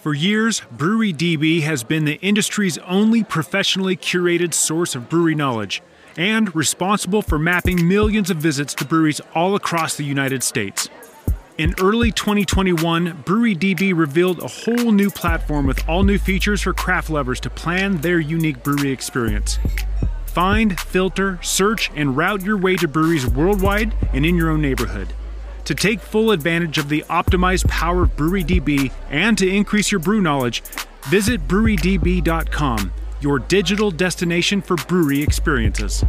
For years, Brewery DB has been the industry's only professionally curated source of brewery knowledge and responsible for mapping millions of visits to breweries all across the United States. In early 2021, Brewery DB revealed a whole new platform with all new features for craft lovers to plan their unique brewery experience. Find, filter, search, and route your way to breweries worldwide and in your own neighborhood. To take full advantage of the optimized power of BreweryDB and to increase your brew knowledge, visit brewerydb.com, your digital destination for brewery experiences.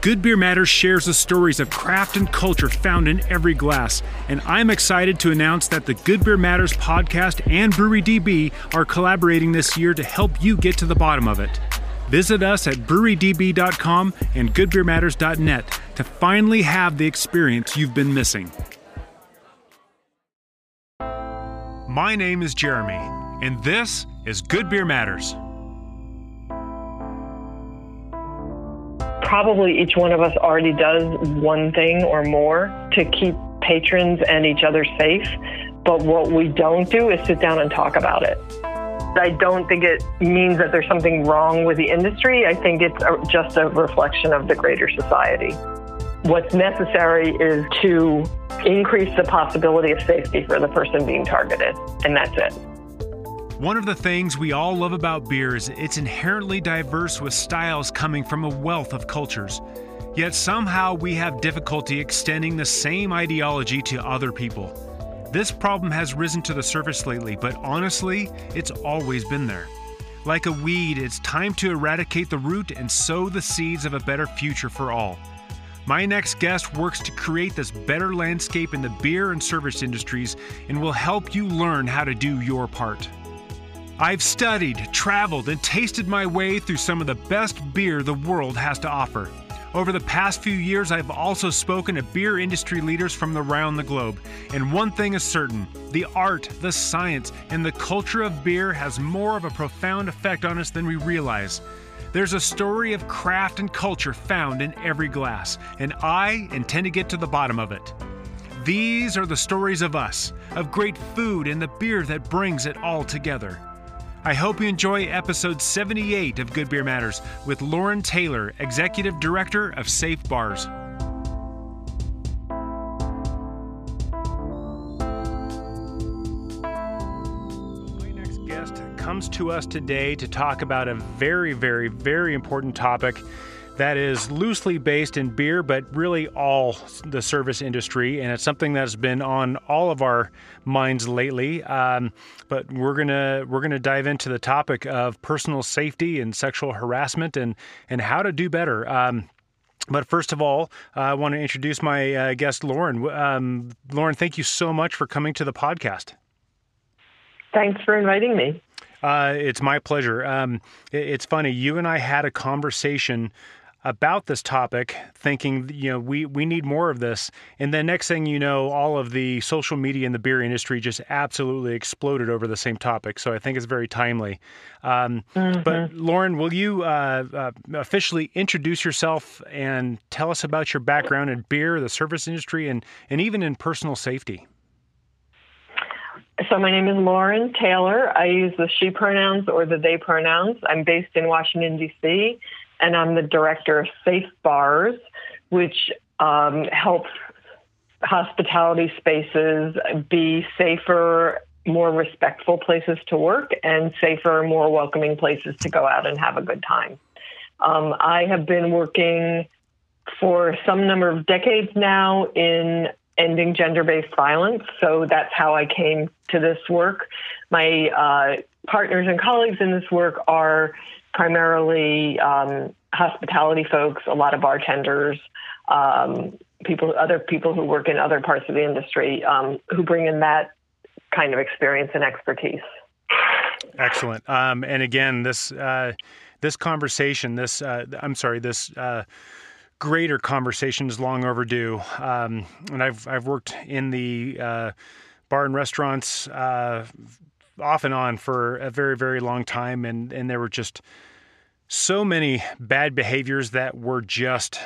Good Beer Matters shares the stories of craft and culture found in every glass, and I'm excited to announce that the Good Beer Matters podcast and BreweryDB are collaborating this year to help you get to the bottom of it. Visit us at brewerydb.com and goodbeermatters.net to finally have the experience you've been missing. My name is Jeremy, and this is Good Beer Matters. probably each one of us already does one thing or more to keep patrons and each other safe. But what we don't do is sit down and talk about it. I don't think it means that there's something wrong with the industry. I think it's a, just a reflection of the greater society. What's necessary is to increase the possibility of safety for the person being targeted, and that's it. One of the things we all love about beer is it's inherently diverse with styles coming from a wealth of cultures. Yet somehow we have difficulty extending the same ideology to other people. This problem has risen to the surface lately, but honestly, it's always been there. Like a weed, it's time to eradicate the root and sow the seeds of a better future for all. My next guest works to create this better landscape in the beer and service industries and will help you learn how to do your part. I've studied, traveled, and tasted my way through some of the best beer the world has to offer. Over the past few years, I've also spoken to beer industry leaders from around the globe. And one thing is certain the art, the science, and the culture of beer has more of a profound effect on us than we realize. There's a story of craft and culture found in every glass, and I intend to get to the bottom of it. These are the stories of us, of great food and the beer that brings it all together. I hope you enjoy episode 78 of Good Beer Matters with Lauren Taylor, Executive Director of Safe Bars. My next guest comes to us today to talk about a very, very, very important topic that is loosely based in beer, but really all the service industry, and it's something that's been on all of our minds lately. Um, but we're gonna we're gonna dive into the topic of personal safety and sexual harassment and and how to do better. Um, but first of all, uh, I want to introduce my uh, guest, Lauren. Um, Lauren, thank you so much for coming to the podcast. Thanks for inviting me. Uh, it's my pleasure. Um, it, it's funny. You and I had a conversation about this topic, thinking, you know, we, we need more of this. And then next thing you know, all of the social media in the beer industry just absolutely exploded over the same topic. So I think it's very timely. Um, mm-hmm. But Lauren, will you uh, uh, officially introduce yourself and tell us about your background in beer, the service industry, and, and even in personal safety? So my name is Lauren Taylor. I use the she pronouns or the they pronouns. I'm based in Washington, D.C and I'm the director of Safe Bars, which um, helps hospitality spaces be safer, more respectful places to work, and safer, more welcoming places to go out and have a good time. Um, I have been working for some number of decades now in ending gender based violence. So that's how I came to this work. My uh, partners and colleagues in this work are primarily um, hospitality folks, a lot of bartenders, um, people, other people who work in other parts of the industry um, who bring in that kind of experience and expertise. Excellent. Um, and again, this uh, this conversation, this uh, I'm sorry, this uh, greater conversation is long overdue. Um, and I've I've worked in the uh, bar and restaurants uh, off and on for a very very long time, and and there were just so many bad behaviors that were just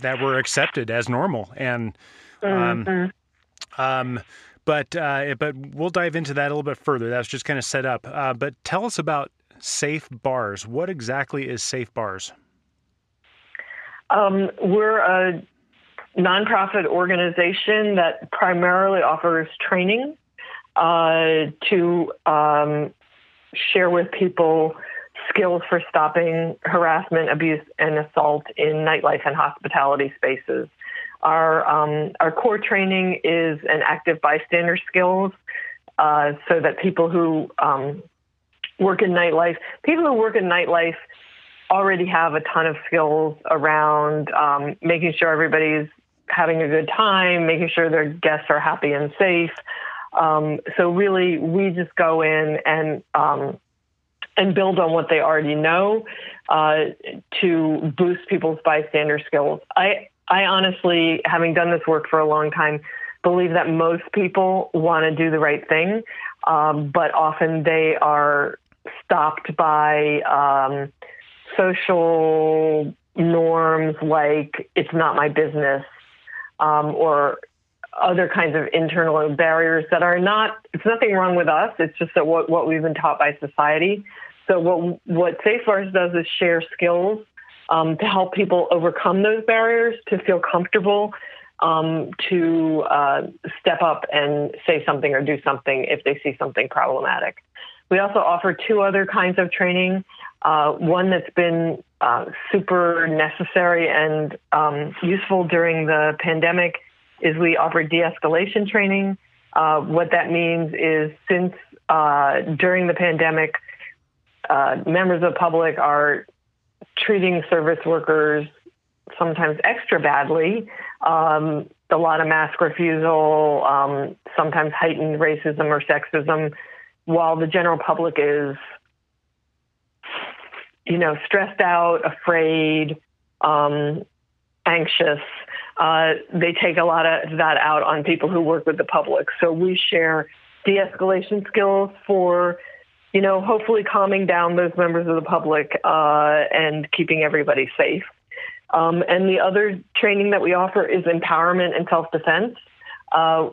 that were accepted as normal and um, mm-hmm. um, But uh, but we'll dive into that a little bit further. That's just kind of set up. Uh, but tell us about Safe Bars. What exactly is Safe Bars? Um, we're a nonprofit organization that primarily offers training uh, to um, share with people skills for stopping harassment, abuse, and assault in nightlife and hospitality spaces. Our um, our core training is an active bystander skills, uh, so that people who um, work in nightlife, people who work in nightlife, already have a ton of skills around um, making sure everybody's having a good time, making sure their guests are happy and safe. Um, so really, we just go in and um, and build on what they already know uh, to boost people's bystander skills. I I honestly, having done this work for a long time, believe that most people want to do the right thing, um, but often they are stopped by um, social norms like it's not my business um, or other kinds of internal barriers that are not it's nothing wrong with us. It's just that what, what we've been taught by society. So what what safe bars does is share skills um, to help people overcome those barriers to feel comfortable um, to uh, step up and say something or do something if they see something problematic. We also offer two other kinds of training uh, one that's been uh, super necessary and um, useful during the pandemic is we offer de-escalation training. Uh, what that means is since uh, during the pandemic, uh, members of the public are treating service workers sometimes extra badly. Um, a lot of mask refusal, um, sometimes heightened racism or sexism, while the general public is you know, stressed out, afraid, um, anxious. Uh, they take a lot of that out on people who work with the public. So we share de-escalation skills for, you know, hopefully calming down those members of the public uh, and keeping everybody safe. Um, and the other training that we offer is empowerment and self-defense. Uh,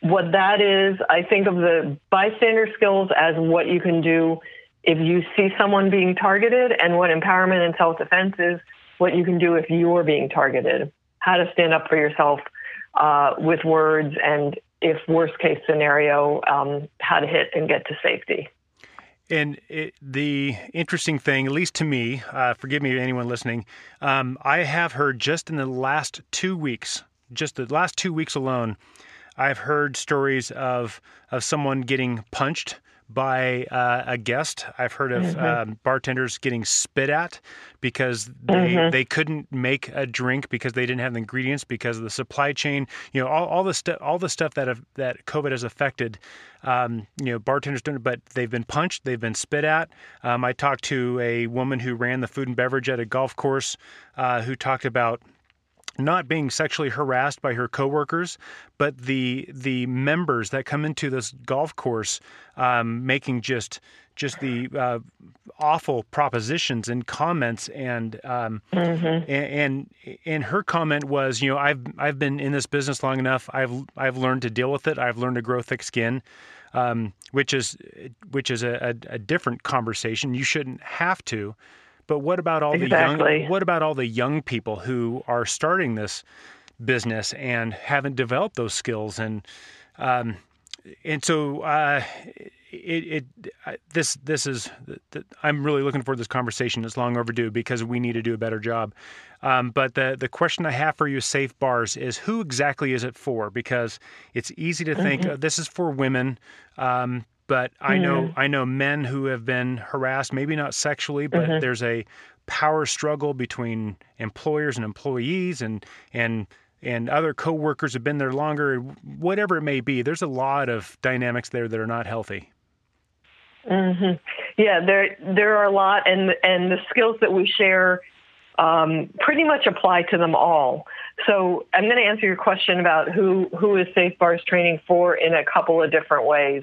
what that is, I think of the bystander skills as what you can do if you see someone being targeted, and what empowerment and self defense is, what you can do if you're being targeted, how to stand up for yourself uh, with words, and if worst case scenario, um, how to hit and get to safety. And it, the interesting thing, at least to me, uh, forgive me, anyone listening, um, I have heard just in the last two weeks, just the last two weeks alone, I've heard stories of of someone getting punched by uh, a guest. I've heard of mm-hmm. um, bartenders getting spit at because they mm-hmm. they couldn't make a drink because they didn't have the ingredients because of the supply chain. You know, all, all the stuff all the stuff that have, that COVID has affected. Um, you know, bartenders don't, but they've been punched, they've been spit at. Um, I talked to a woman who ran the food and beverage at a golf course uh, who talked about not being sexually harassed by her coworkers, but the the members that come into this golf course um, making just just the uh, awful propositions and comments and, um, mm-hmm. and, and and her comment was you know I've I've been in this business long enough. I've I've learned to deal with it. I've learned to grow thick skin um, which is which is a, a, a different conversation. You shouldn't have to but what about all exactly. the young? What about all the young people who are starting this business and haven't developed those skills and um, and so uh, it, it uh, this this is I'm really looking forward to this conversation. It's long overdue because we need to do a better job. Um, but the the question I have for you, Safe Bars, is who exactly is it for? Because it's easy to think mm-hmm. this is for women. Um, but I know I know men who have been harassed, maybe not sexually, but mm-hmm. there's a power struggle between employers and employees and and and other coworkers have been there longer whatever it may be. There's a lot of dynamics there that are not healthy. Mm-hmm. yeah there there are a lot and and the skills that we share um, pretty much apply to them all. So i'm going to answer your question about who who is safe bars training for in a couple of different ways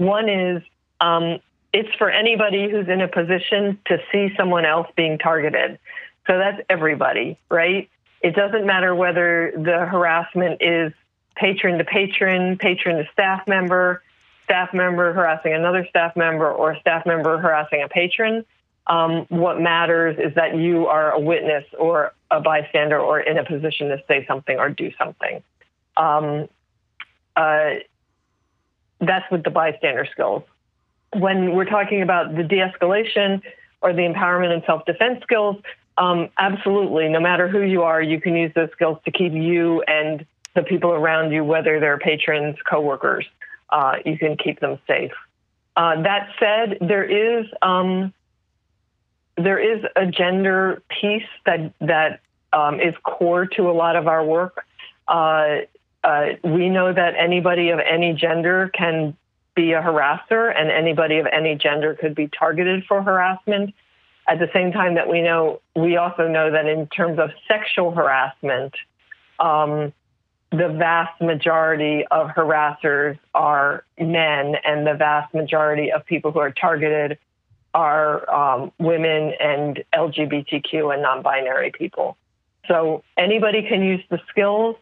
one is um, it's for anybody who's in a position to see someone else being targeted. So that's everybody, right? It doesn't matter whether the harassment is patron to patron, patron to staff member, staff member harassing another staff member, or staff member harassing a patron. Um, what matters is that you are a witness or a bystander or in a position to say something or do something. Um, uh, that's with the bystander skills. When we're talking about the de escalation or the empowerment and self defense skills, um, absolutely, no matter who you are, you can use those skills to keep you and the people around you, whether they're patrons, coworkers, uh, you can keep them safe. Uh, that said, there is um, there is a gender piece that that um, is core to a lot of our work. Uh, uh, we know that anybody of any gender can be a harasser, and anybody of any gender could be targeted for harassment. At the same time, that we know, we also know that in terms of sexual harassment, um, the vast majority of harassers are men, and the vast majority of people who are targeted are um, women and LGBTQ and non binary people. So anybody can use the skills.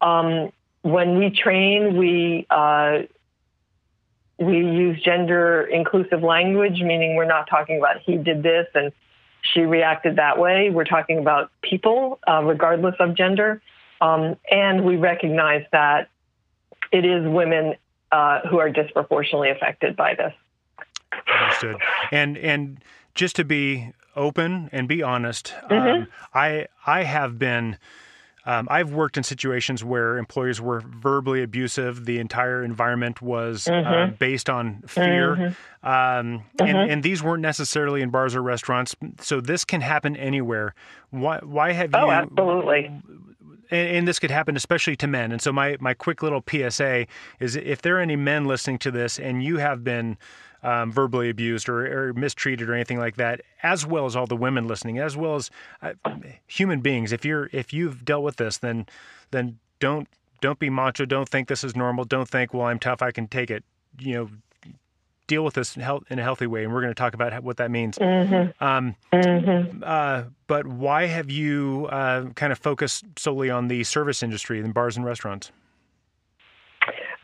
Um, when we train, we uh, we use gender inclusive language, meaning we're not talking about he did this and she reacted that way. We're talking about people, uh, regardless of gender, um, and we recognize that it is women uh, who are disproportionately affected by this. Understood. And and just to be open and be honest, mm-hmm. um, I I have been. Um, I've worked in situations where employers were verbally abusive. The entire environment was uh, mm-hmm. uh, based on fear. Mm-hmm. Um, and, mm-hmm. and, these weren't necessarily in bars or restaurants. So this can happen anywhere. Why, why have oh, you? Oh, absolutely. And, and, this could happen especially to men. And so my, my quick little PSA is if there are any men listening to this and you have been um, verbally abused or, or, mistreated or anything like that, as well as all the women listening, as well as uh, human beings. If you're if you've dealt with this, then then don't don't be macho. Don't think this is normal. Don't think, well, I'm tough. I can take it. You know, deal with this in a healthy way, and we're going to talk about what that means. Mm-hmm. Um, mm-hmm. Uh, but why have you uh, kind of focused solely on the service industry and bars and restaurants?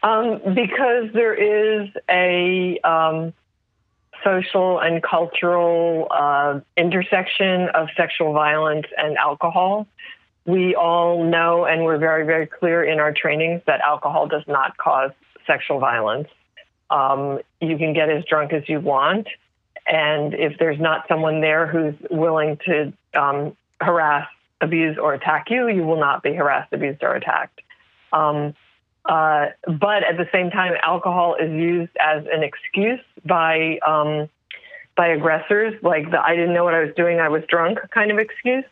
Um, because there is a um, social and cultural uh, intersection of sexual violence and alcohol. We all know, and we're very, very clear in our trainings, that alcohol does not cause sexual violence. Um, you can get as drunk as you want, and if there's not someone there who's willing to um, harass, abuse, or attack you, you will not be harassed, abused, or attacked. Um, uh, but at the same time, alcohol is used as an excuse by um, by aggressors, like the "I didn't know what I was doing, I was drunk" kind of excuse.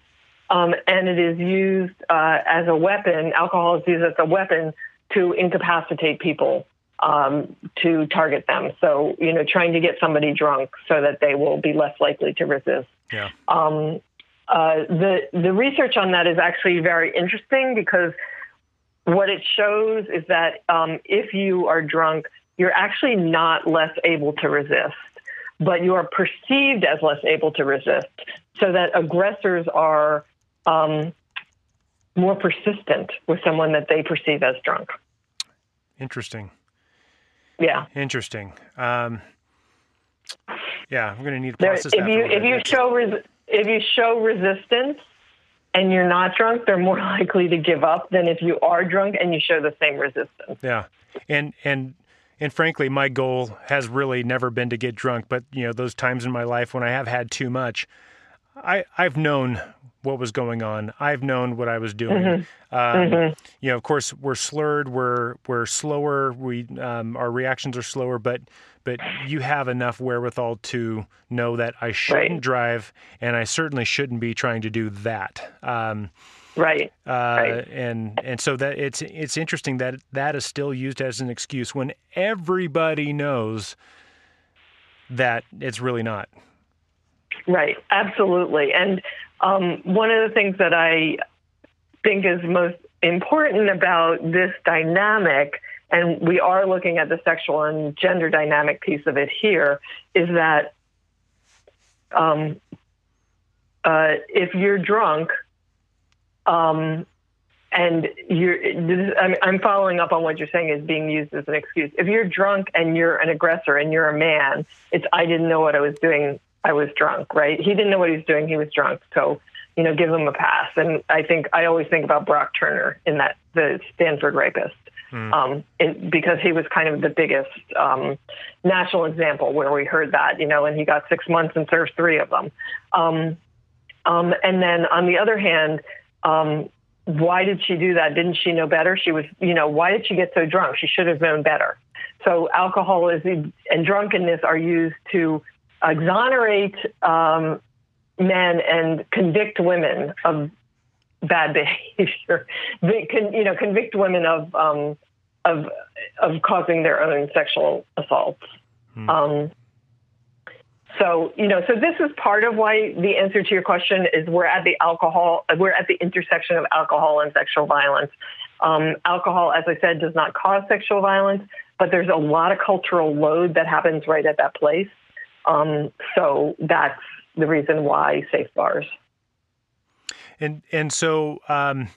Um, and it is used uh, as a weapon. Alcohol is used as a weapon to incapacitate people, um, to target them. So you know, trying to get somebody drunk so that they will be less likely to resist. Yeah. Um, uh, the the research on that is actually very interesting because what it shows is that um, if you are drunk, you're actually not less able to resist, but you are perceived as less able to resist, so that aggressors are um, more persistent with someone that they perceive as drunk. Interesting. Yeah. Interesting. Um, yeah, I'm going to need to process there, if you if you show res- if you show resistance, and you're not drunk, they're more likely to give up than if you are drunk and you show the same resistance. Yeah. And and and frankly, my goal has really never been to get drunk, but you know, those times in my life when I have had too much, I I've known what was going on. I've known what I was doing. Mm-hmm. Um, mm-hmm. You know, of course, we're slurred, we're we're slower, we um, our reactions are slower, but but you have enough wherewithal to know that I shouldn't right. drive, and I certainly shouldn't be trying to do that. Um, right. Uh, right. And and so that it's it's interesting that that is still used as an excuse when everybody knows that it's really not. Right. Absolutely. And um, one of the things that I think is most important about this dynamic and we are looking at the sexual and gender dynamic piece of it here, is that um, uh, if you're drunk um, and you're, I'm following up on what you're saying is being used as an excuse. If you're drunk and you're an aggressor and you're a man, it's I didn't know what I was doing. I was drunk, right? He didn't know what he was doing. He was drunk. So, you know, give him a pass. And I think I always think about Brock Turner in that the Stanford rapist. Mm. Um, it, because he was kind of the biggest um, national example where we heard that, you know, and he got six months and served three of them. Um, um and then on the other hand, um, why did she do that? Didn't she know better? She was, you know, why did she get so drunk? She should have known better. So alcohol is and drunkenness are used to exonerate um, men and convict women of bad behavior. They can, you know, convict women of um, of of causing their own sexual assaults. Hmm. Um, so, you know, so this is part of why the answer to your question is we're at the alcohol, we're at the intersection of alcohol and sexual violence. Um, alcohol, as I said, does not cause sexual violence, but there's a lot of cultural load that happens right at that place. Um, so that's the reason why safe bars. And and so. Um,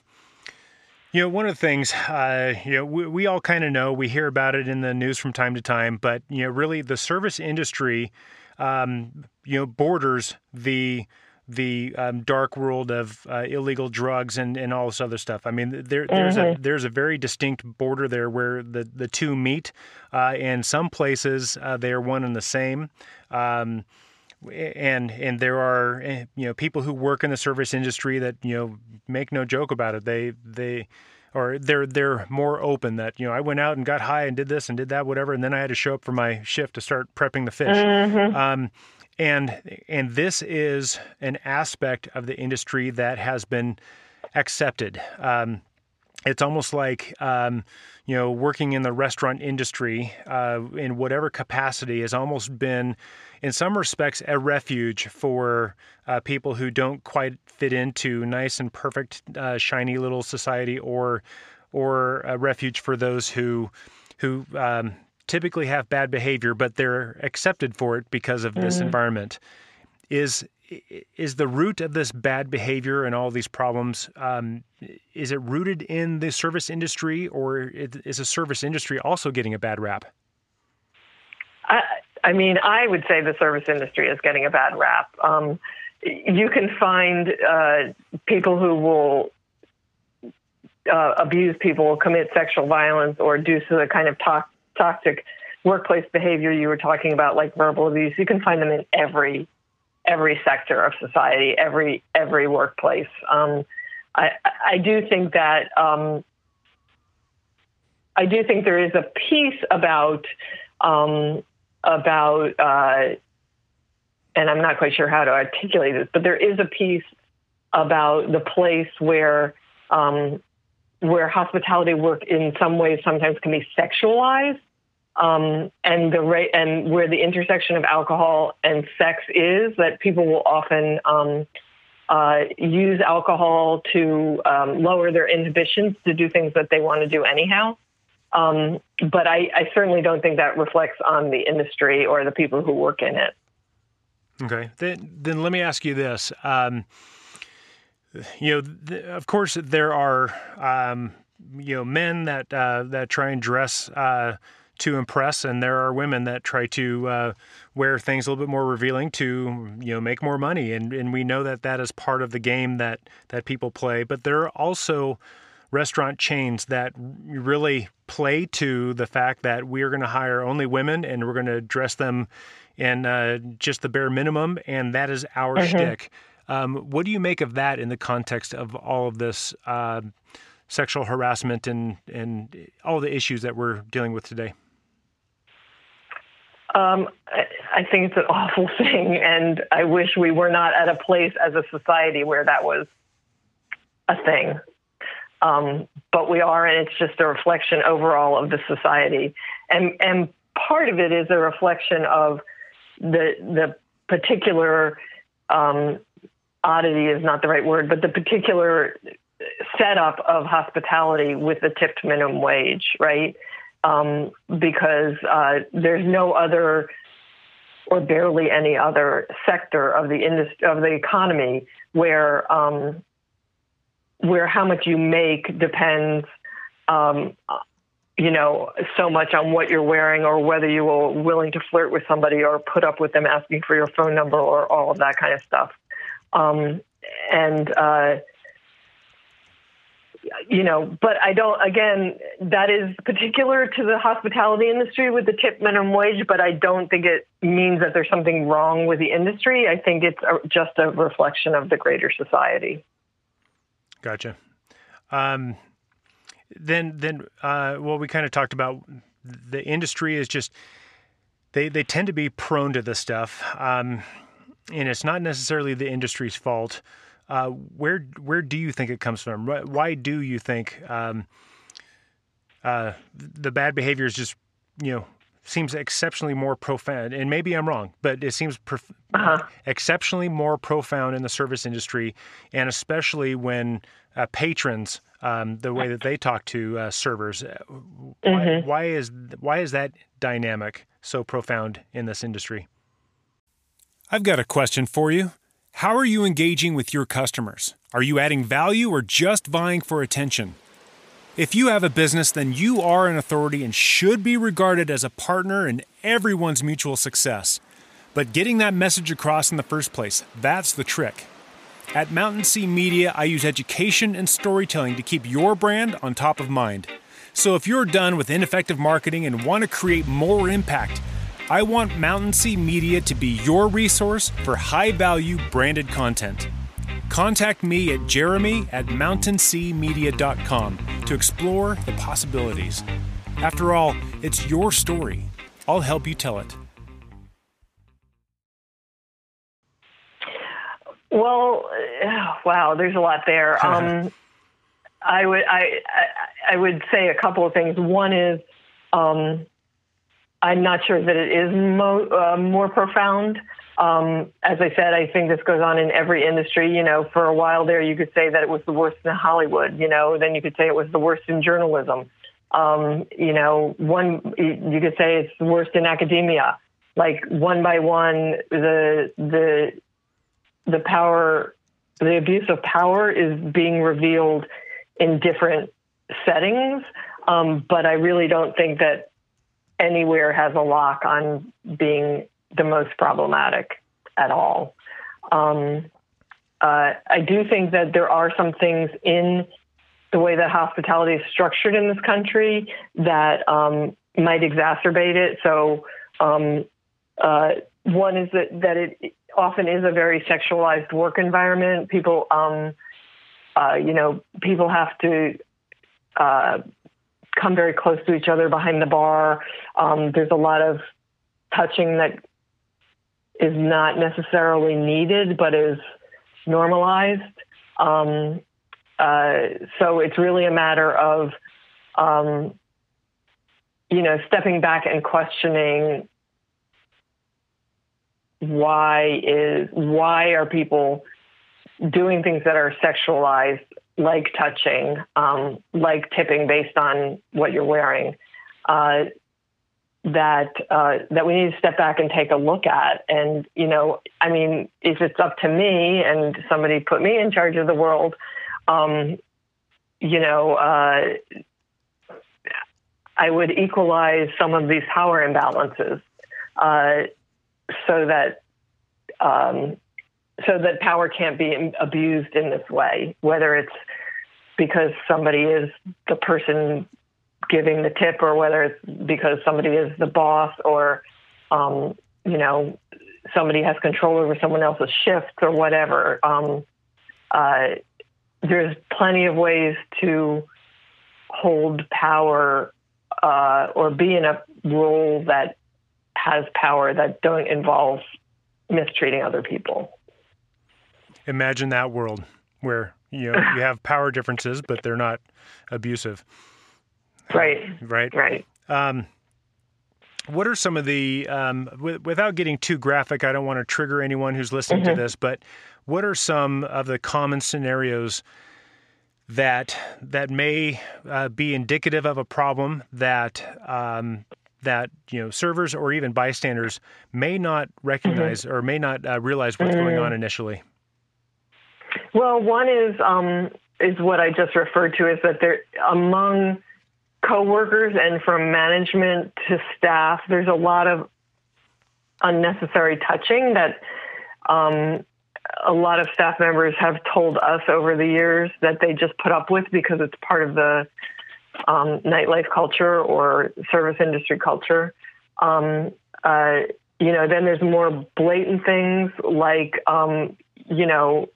you know, one of the things, uh, you know, we, we all kind of know, we hear about it in the news from time to time, but, you know, really the service industry um, you know borders the the um, dark world of uh, illegal drugs and, and all this other stuff. I mean, there, there's mm-hmm. a there's a very distinct border there where the, the two meet. Uh, in some places, uh, they are one and the same. Um, and and there are eh, you know people who work in the service industry that you know make no joke about it. They they or they're they're more open that you know I went out and got high and did this and did that whatever and then I had to show up for my shift to start prepping the fish. Mm-hmm. Um, and and this is an aspect of the industry that has been accepted. Um, it's almost like um, you know working in the restaurant industry uh, in whatever capacity has almost been in some respects, a refuge for uh, people who don't quite fit into nice and perfect, uh, shiny little society, or or a refuge for those who who um, typically have bad behavior, but they're accepted for it because of this mm-hmm. environment. Is is the root of this bad behavior and all these problems? Um, is it rooted in the service industry, or is the service industry also getting a bad rap? I, I mean, I would say the service industry is getting a bad rap. Um, you can find uh, people who will uh, abuse people, commit sexual violence, or do some of the kind of to- toxic workplace behavior you were talking about, like verbal abuse. You can find them in every every sector of society, every every workplace. Um, I, I do think that um, I do think there is a piece about um, about, uh, and I'm not quite sure how to articulate this, but there is a piece about the place where um, where hospitality work in some ways sometimes can be sexualized, um, and the rate and where the intersection of alcohol and sex is that people will often um, uh, use alcohol to um, lower their inhibitions to do things that they want to do anyhow. Um, but I, I, certainly don't think that reflects on the industry or the people who work in it. Okay, then, then let me ask you this. Um, you know, th- of course, there are um, you know men that uh, that try and dress uh, to impress, and there are women that try to uh, wear things a little bit more revealing to you know make more money, and and we know that that is part of the game that that people play. But there are also restaurant chains that really play to the fact that we're going to hire only women and we're going to dress them in uh, just the bare minimum, and that is our mm-hmm. shtick. Um, what do you make of that in the context of all of this uh, sexual harassment and and all the issues that we're dealing with today? Um, I think it's an awful thing, and I wish we were not at a place as a society where that was a thing. Um, but we are, and it's just a reflection overall of the society. And and part of it is a reflection of the the particular um, oddity is not the right word, but the particular setup of hospitality with the tipped minimum wage, right? Um, because uh, there's no other or barely any other sector of the industry of the economy where um, where how much you make depends, um, you know, so much on what you're wearing or whether you are willing to flirt with somebody or put up with them asking for your phone number or all of that kind of stuff. Um, and uh, you know, but I don't, again, that is particular to the hospitality industry with the tip minimum wage, but I don't think it means that there's something wrong with the industry. I think it's a, just a reflection of the greater society. Gotcha. Um, then, then, uh, well, we kind of talked about the industry is just, they, they tend to be prone to this stuff. Um, and it's not necessarily the industry's fault. Uh, where where do you think it comes from? Why do you think um, uh, the bad behavior is just you know seems exceptionally more profound? And maybe I'm wrong, but it seems prof- uh-huh. exceptionally more profound in the service industry, and especially when uh, patrons. Um, the way that they talk to uh, servers, uh, why, mm-hmm. why is why is that dynamic so profound in this industry? I've got a question for you. How are you engaging with your customers? Are you adding value or just vying for attention? If you have a business, then you are an authority and should be regarded as a partner in everyone's mutual success. But getting that message across in the first place, that's the trick. At Mountain Sea Media, I use education and storytelling to keep your brand on top of mind. So if you're done with ineffective marketing and want to create more impact, I want Mountain Sea Media to be your resource for high value branded content. Contact me at jeremy at mountainseamedia.com to explore the possibilities. After all, it's your story. I'll help you tell it. Well, wow, there's a lot there. Um, I would I, I, I would say a couple of things. One is um, I'm not sure that it is mo- uh, more profound. Um, as I said, I think this goes on in every industry. You know, for a while there, you could say that it was the worst in Hollywood. You know, then you could say it was the worst in journalism. Um, you know, one you could say it's the worst in academia. Like one by one, the the the power, the abuse of power is being revealed in different settings. Um, but I really don't think that anywhere has a lock on being the most problematic at all. Um, uh, I do think that there are some things in the way that hospitality is structured in this country that um, might exacerbate it. So, um, uh, one is that, that it often is a very sexualized work environment. People, um, uh, you know, people have to uh, come very close to each other behind the bar. Um, there's a lot of touching that is not necessarily needed, but is normalized. Um, uh, so it's really a matter of, um, you know, stepping back and questioning why is why are people doing things that are sexualized like touching, um, like tipping based on what you're wearing, uh, that uh, that we need to step back and take a look at. And you know, I mean, if it's up to me and somebody put me in charge of the world, um, you know, uh, I would equalize some of these power imbalances uh, so that. Um, so that power can't be abused in this way, whether it's because somebody is the person giving the tip or whether it's because somebody is the boss or um, you know somebody has control over someone else's shifts or whatever. Um, uh, there's plenty of ways to hold power uh, or be in a role that has power that don't involve mistreating other people imagine that world where you know you have power differences, but they're not abusive. Right. Right. Right. Um, what are some of the um, w- without getting too graphic? I don't want to trigger anyone who's listening mm-hmm. to this, but what are some of the common scenarios that that may uh, be indicative of a problem that um, that you know servers or even bystanders may not recognize mm-hmm. or may not uh, realize what's mm-hmm. going on initially? Well, one is um, is what I just referred to is that there among coworkers and from management to staff, there's a lot of unnecessary touching that um, a lot of staff members have told us over the years that they just put up with because it's part of the um, nightlife culture or service industry culture. Um, uh, you know, then there's more blatant things like, um, you know,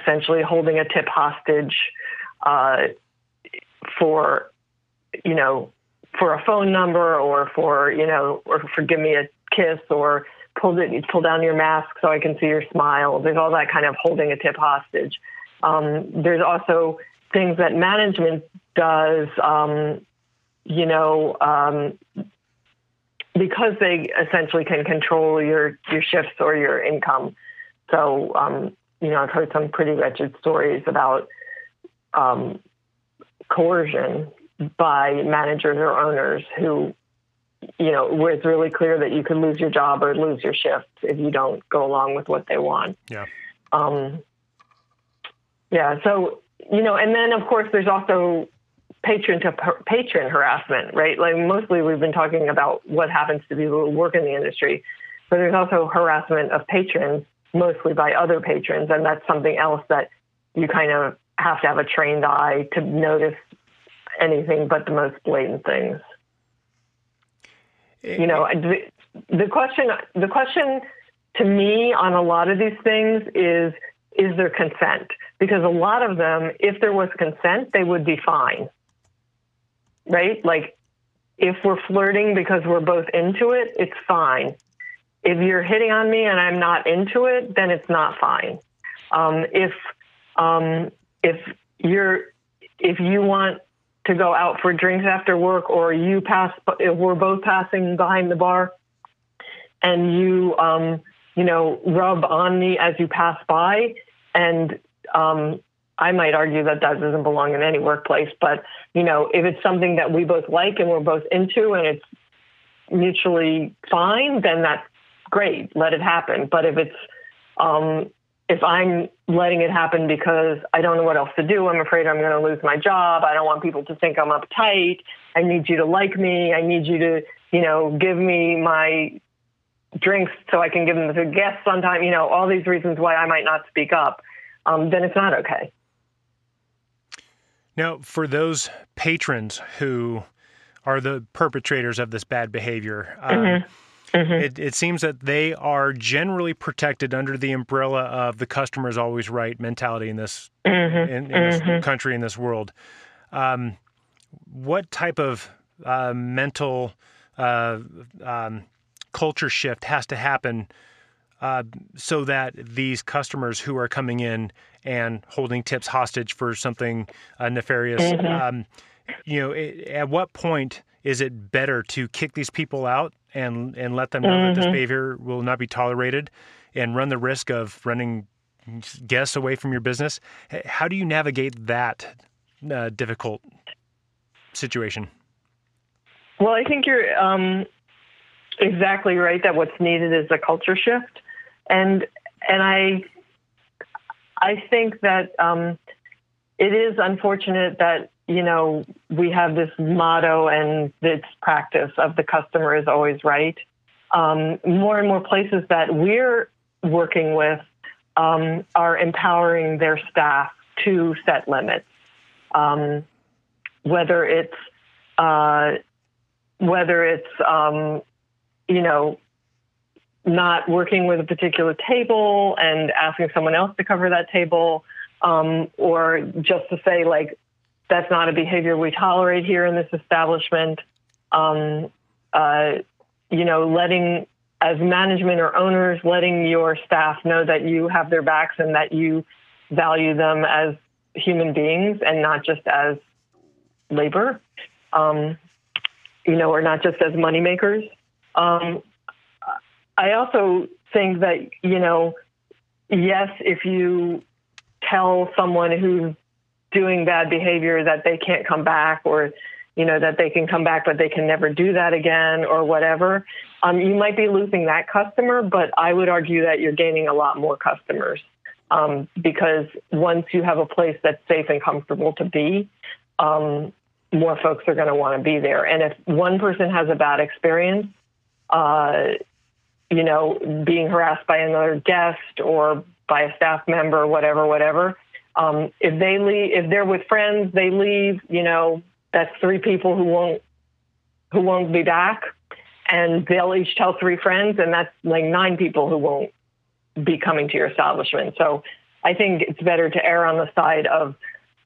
essentially holding a tip hostage uh, for, you know, for a phone number or for, you know, or for give me a kiss or pull it, pull down your mask so I can see your smile. There's all that kind of holding a tip hostage. Um, there's also things that management does, um, you know, um, because they essentially can control your your shifts or your income. So, um, you know, I've heard some pretty wretched stories about um, coercion by managers or owners who, you know, where it's really clear that you could lose your job or lose your shift if you don't go along with what they want. Yeah. Um, yeah. So, you know, and then of course there's also patron to patron harassment, right? Like mostly we've been talking about what happens to people who work in the industry, but there's also harassment of patrons, mostly by other patrons, and that's something else that you kind of have to have a trained eye to notice anything but the most blatant things. Eh, you know, eh, the, the question the question to me on a lot of these things is is there consent? Because a lot of them, if there was consent, they would be fine right? Like if we're flirting because we're both into it, it's fine. If you're hitting on me and I'm not into it, then it's not fine. Um, if um, if you're if you want to go out for drinks after work, or you pass, we're both passing behind the bar, and you um, you know rub on me as you pass by, and um, I might argue that that doesn't belong in any workplace. But you know, if it's something that we both like and we're both into, and it's mutually fine, then that's great. Let it happen. But if it's um, if I'm letting it happen because I don't know what else to do, I'm afraid I'm going to lose my job. I don't want people to think I'm uptight. I need you to like me. I need you to, you know, give me my drinks so I can give them to guests on time. You know, all these reasons why I might not speak up. Um, then it's not okay. Now, for those patrons who are the perpetrators of this bad behavior, um, mm-hmm. Mm-hmm. It, it, seems that they are generally protected under the umbrella of the customer is always right mentality in this mm-hmm. in, in this mm-hmm. country in this world. Um, what type of uh, mental uh, um, culture shift has to happen uh, so that these customers who are coming in and holding tips hostage for something uh, nefarious, mm-hmm. um, you know, it, at what point is it better to kick these people out and and let them know mm-hmm. that this mm-hmm. behavior will not be tolerated and run the risk of running guests away from your business? How do you navigate that uh, difficult situation? Well, I think you're um, exactly right that what's needed is a culture shift and and I I think that um, it is unfortunate that you know we have this motto and this practice of the customer is always right. Um, more and more places that we're working with um, are empowering their staff to set limits, um, whether it's uh, whether it's um, you know not working with a particular table and asking someone else to cover that table, um, or just to say, like, that's not a behavior we tolerate here in this establishment. Um, uh, you know, letting, as management or owners, letting your staff know that you have their backs and that you value them as human beings and not just as labor, um, you know, or not just as moneymakers. Um, I also think that, you know, yes, if you tell someone who's doing bad behavior that they can't come back or, you know, that they can come back, but they can never do that again or whatever, um, you might be losing that customer, but I would argue that you're gaining a lot more customers. um, because once you have a place that's safe and comfortable to be, um, more folks are going to want to be there. And if one person has a bad experience, uh, you know, being harassed by another guest or by a staff member, whatever, whatever. Um, if they leave, if they're with friends, they leave. You know, that's three people who won't who won't be back, and they'll each tell three friends, and that's like nine people who won't be coming to your establishment. So I think it's better to err on the side of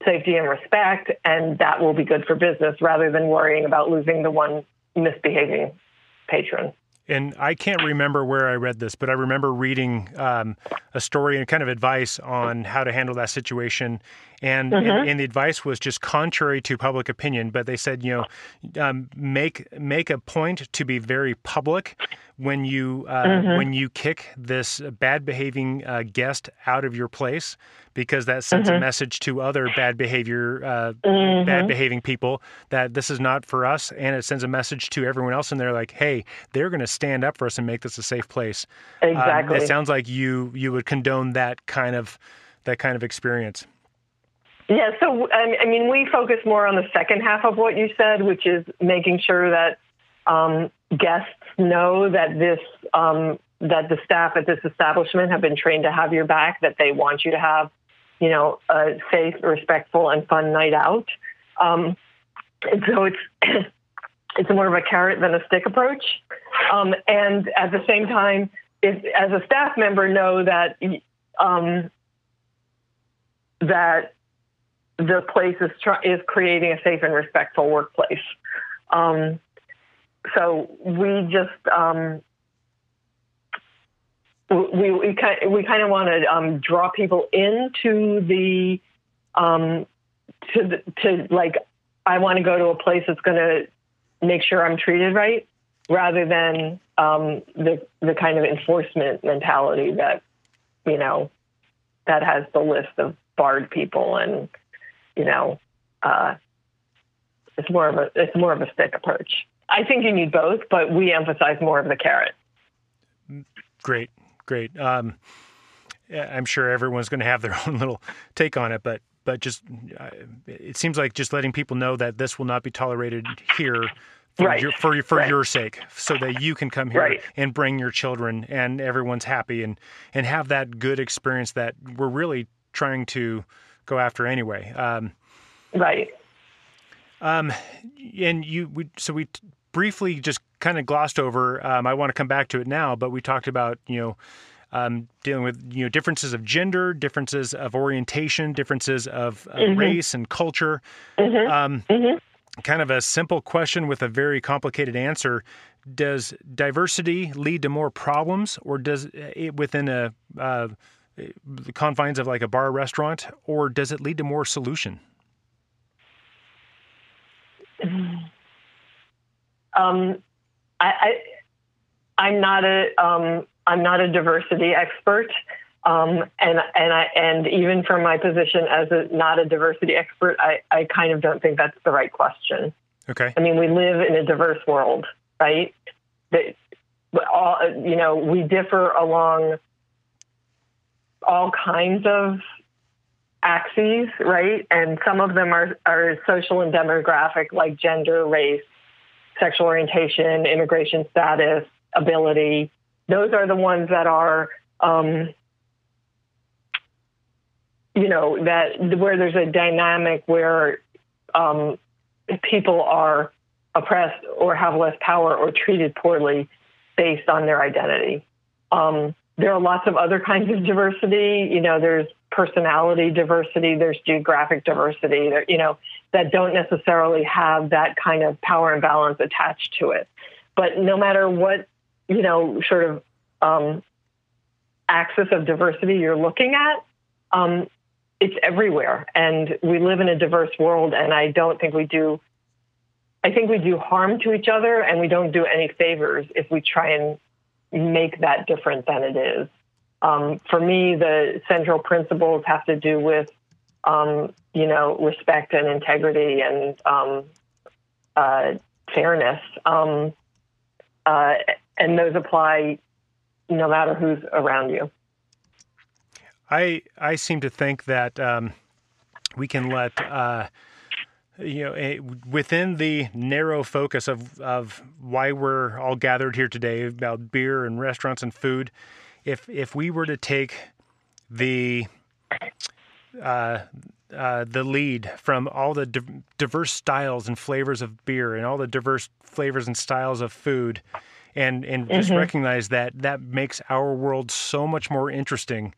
safety and respect, and that will be good for business rather than worrying about losing the one misbehaving patron. And I can't remember where I read this, but I remember reading um, a story and kind of advice on how to handle that situation. And, mm-hmm. and, and the advice was just contrary to public opinion. But they said, you know, um, make make a point to be very public when you uh, mm-hmm. when you kick this bad behaving uh, guest out of your place because that sends mm-hmm. a message to other bad behavior uh, mm-hmm. bad behaving people that this is not for us and it sends a message to everyone else and they're like hey they're going to stand up for us and make this a safe place exactly um, it sounds like you you would condone that kind of that kind of experience yeah so i mean we focus more on the second half of what you said which is making sure that um, guests know that this um, that the staff at this establishment have been trained to have your back, that they want you to have, you know, a safe, respectful, and fun night out. Um, and so it's it's more of a carrot than a stick approach. Um, and at the same time, if as a staff member know that um, that the place is tr- is creating a safe and respectful workplace. Um, so we just um, we we kind we kind of want to um, draw people into the um, to the, to like I want to go to a place that's going to make sure I'm treated right, rather than um, the the kind of enforcement mentality that you know that has the list of barred people and you know uh, it's more of a it's more of a stick approach. I think you need both, but we emphasize more of the carrot. Great, great. Um, I'm sure everyone's going to have their own little take on it, but but just uh, it seems like just letting people know that this will not be tolerated here for right. your for, for right. your sake, so that you can come here right. and bring your children and everyone's happy and and have that good experience that we're really trying to go after anyway. Um, right. Um, and you, we, so we briefly just kind of glossed over. Um, I want to come back to it now, but we talked about you know um, dealing with you know differences of gender, differences of orientation, differences of uh, mm-hmm. race and culture. Mm-hmm. Um, mm-hmm. Kind of a simple question with a very complicated answer. Does diversity lead to more problems, or does it within a uh, the confines of like a bar restaurant, or does it lead to more solution? Um, I, I, am not a um, I'm not a diversity expert, um, and and I and even from my position as a not a diversity expert, I, I kind of don't think that's the right question. Okay. I mean, we live in a diverse world, right? That all you know, we differ along all kinds of axes, right? And some of them are, are social and demographic, like gender, race, sexual orientation, immigration status, ability. Those are the ones that are, um, you know, that where there's a dynamic where um, people are oppressed or have less power or treated poorly based on their identity. Um, there are lots of other kinds of diversity. You know, there's personality diversity, there's geographic diversity, you know, that don't necessarily have that kind of power imbalance attached to it. But no matter what, you know, sort of um, axis of diversity you're looking at, um, it's everywhere. And we live in a diverse world, and I don't think we do. I think we do harm to each other, and we don't do any favors if we try and make that different than it is. Um, for me, the central principles have to do with, um, you know, respect and integrity and um, uh, fairness. Um, uh, and those apply no matter who's around you. I I seem to think that um, we can let uh, you know within the narrow focus of of why we're all gathered here today about beer and restaurants and food. If if we were to take the uh, uh, the lead from all the di- diverse styles and flavors of beer and all the diverse flavors and styles of food, and and just Mm-hmm. recognize that that makes our world so much more interesting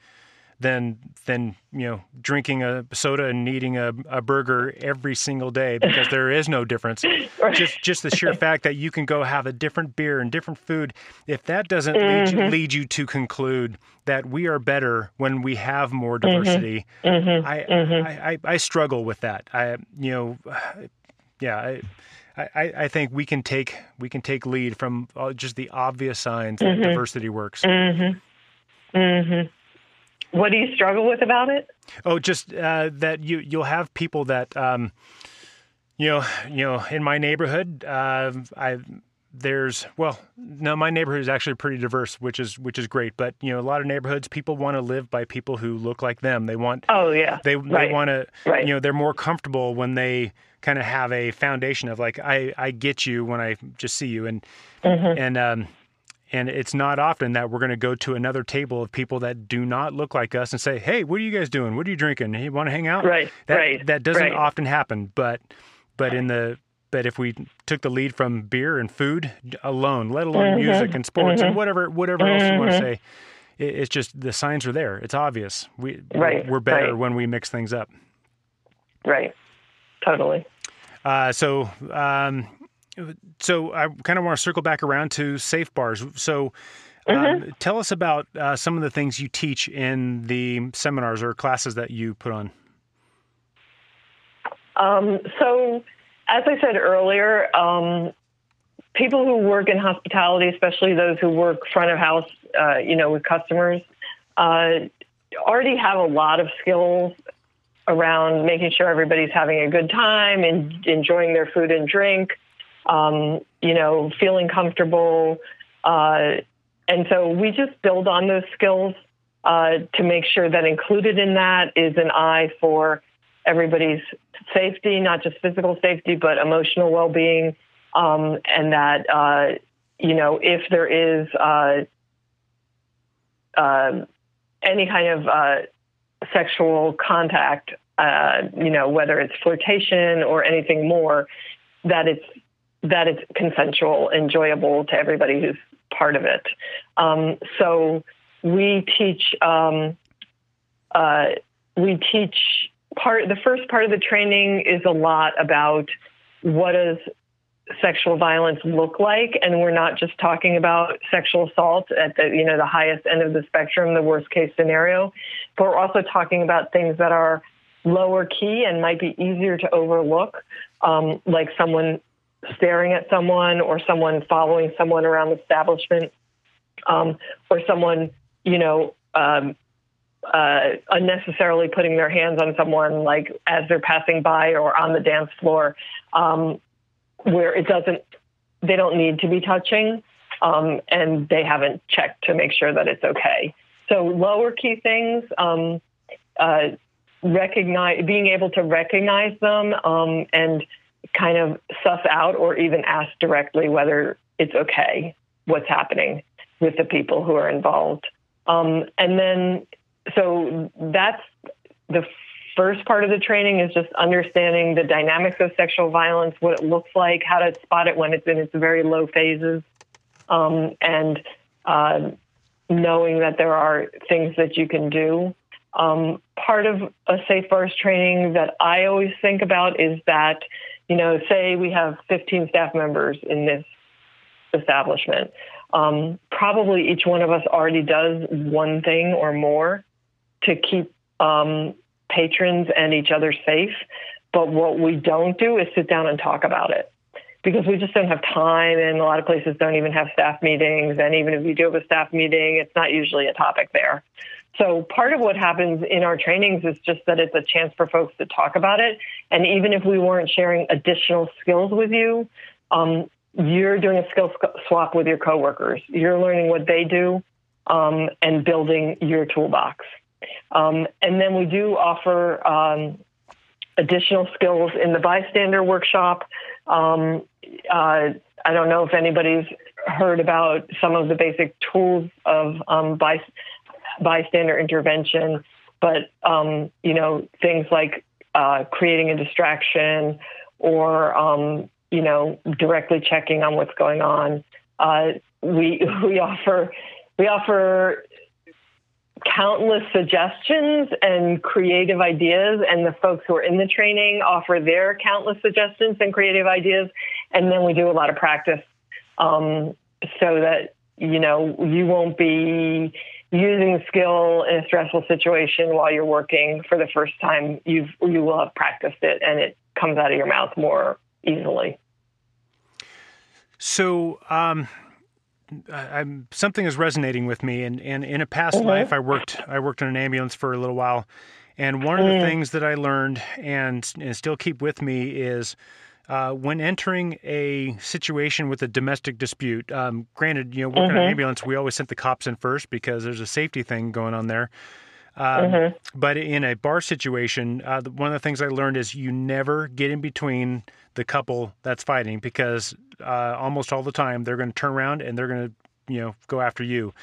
than than you know drinking a soda and eating a, a burger every single day because there is no difference. Just just the sheer fact that you can go have a different beer and different food, if that doesn't lead, you, mm-hmm. lead you to conclude that we are better when we have more diversity, mm-hmm. Mm-hmm. I, I, I I struggle with that. I you know yeah. I, I, I think we can take we can take lead from just the obvious signs that diversity works. What do you struggle with about it? Oh, just uh, that you you'll have people that um, you know you know in my neighborhood. Uh, I there's well no my neighborhood is actually pretty diverse which is which is great but you know a lot of neighborhoods people want to live by people who look like them they want Oh yeah, they right. they want to Right. you know they're more comfortable when they kind of have a foundation of like I I get you when I just see you and Mm-hmm. and um and it's not often that we're going to go to another table of people that do not look like us and say, "Hey, what are you guys doing? What are you drinking? You want to hang out?" Right, That right, that doesn't right. often happen, but but in the but if we took the lead from beer and food alone, let alone Mm-hmm. music and sports and whatever whatever else you want to say, it, it's just the signs are there. It's obvious. We Right, we're better right. when we mix things up. right, totally. Uh, so, um, so I kind of want to circle back around to safe bars. So, um, Mm-hmm. tell us about uh, some of the things you teach in the seminars or classes that you put on. Um, so, as I said earlier, um, people who work in hospitality, especially those who work front of house, uh, you know, with customers, uh, already have a lot of skills around making sure everybody's having a good time and enjoying their food and drink, um, you know, feeling comfortable. Uh, and so we just build on those skills uh, to make sure that included in that is an eye for everybody's safety, not just physical safety, but emotional well being. Um, and that, uh, you know, if there is uh, uh, any kind of uh, sexual contact, you know, whether it's flirtation or anything more, that it's that it's consensual, enjoyable to everybody who's part of it. Um, so we teach um, uh, we teach part the first part of the training is a lot about what does sexual violence look like and we're not just talking about sexual assault at the you know the highest end of the spectrum the worst case scenario but we're also talking about things that are lower key and might be easier to overlook um, like someone staring at someone or someone following someone around the establishment um, or someone you know um, uh, unnecessarily putting their hands on someone like as they're passing by or on the dance floor um, where it doesn't they don't need to be touching um, and they haven't checked to make sure that it's okay. So lower key things um, uh, recognize being able to recognize them um, and kind of suss out or even ask directly whether it's okay what's happening with the people who are involved um, and then so that's the first part of the training is just understanding the dynamics of sexual violence, what it looks like, how to spot it when it's in its very low phases, um, and uh, knowing that there are things that you can do. Um, part of a safe bars training that I always think about is that, you know, say we have 15 staff members in this establishment. Um, probably each one of us already does one thing or more to keep um, patrons and each other safe. But what we don't do is sit down and talk about it because we just don't have time. And a lot of places don't even have staff meetings. And even if you do have a staff meeting, it's not usually a topic there. So part of what happens in our trainings is just that it's a chance for folks to talk about it. And even if we weren't sharing additional skills with you, um, you're doing a skill swap with your coworkers. You're learning what they do um, and building your toolbox. Um, and then we do offer um, additional skills in the bystander workshop. Um, uh, I don't know if anybody's heard about some of the basic tools of um, bystander intervention, but um, you know things like uh, creating a distraction or um, you know directly checking on what's going on. Uh, we we offer we offer countless suggestions and creative ideas, and the folks who are in the training offer their countless suggestions and creative ideas, and then we do a lot of practice um, so that you know you won't be using skill in a stressful situation while you're working for the first time. You've you will have practiced it, and it comes out of your mouth more easily. So. Um I'm, something is resonating with me. And, and in a past mm-hmm. life, I worked I worked in an ambulance for a little while, and one of the mm. things that I learned and, and still keep with me is uh, when entering a situation with a domestic dispute. Um, granted, you know, working mm-hmm. mm-hmm. ambulance, we always sent the cops in first because there's a safety thing going on there. Um, mm-hmm. But in a bar situation, uh, one of the things I learned is you never get in between the couple that's fighting because uh, almost all the time they're going to turn around and they're going to, you know, go after you.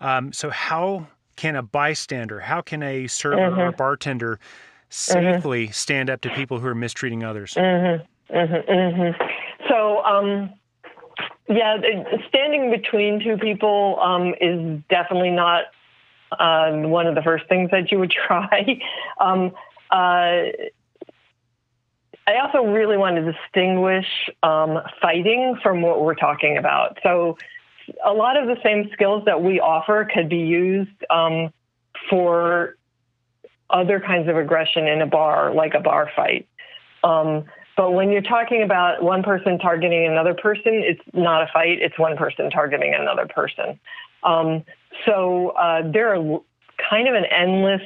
Um, so how can a bystander, how can a server mm-hmm. or a bartender mm-hmm. safely mm-hmm. stand up to people who are mistreating others? Mm-hmm. Mm-hmm. So, um, yeah, standing between two people um, is definitely not um, one of the first things that you would try. Um, uh, I also really want to distinguish um, fighting from what we're talking about. So, a lot of the same skills that we offer could be used um, for other kinds of aggression in a bar, like a bar fight. Um, but when you're talking about one person targeting another person, it's not a fight, it's one person targeting another person. Um, so uh, there are kind of an endless